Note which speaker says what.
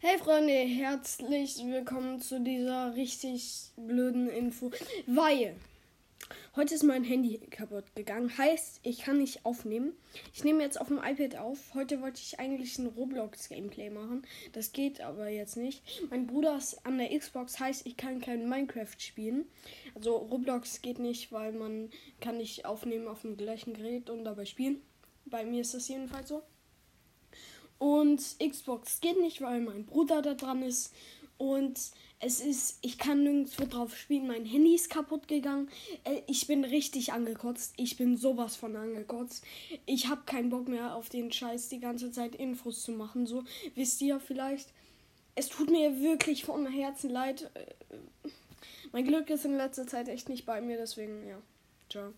Speaker 1: Hey Freunde, herzlich willkommen zu dieser richtig blöden Info, weil heute ist mein Handy kaputt gegangen. Heißt, ich kann nicht aufnehmen. Ich nehme jetzt auf dem iPad auf. Heute wollte ich eigentlich ein Roblox Gameplay machen. Das geht aber jetzt nicht. Mein Bruder ist an der Xbox, heißt, ich kann kein Minecraft spielen. Also Roblox geht nicht, weil man kann nicht aufnehmen auf dem gleichen Gerät und dabei spielen. Bei mir ist das jedenfalls so. Und Xbox geht nicht, weil mein Bruder da dran ist. Und es ist, ich kann nirgendwo drauf spielen. Mein Handy ist kaputt gegangen. Äh, ich bin richtig angekotzt. Ich bin sowas von angekotzt. Ich habe keinen Bock mehr auf den Scheiß, die ganze Zeit Infos zu machen. So, wisst ihr vielleicht. Es tut mir wirklich von Herzen leid. Äh, mein Glück ist in letzter Zeit echt nicht bei mir, deswegen, ja. Ciao.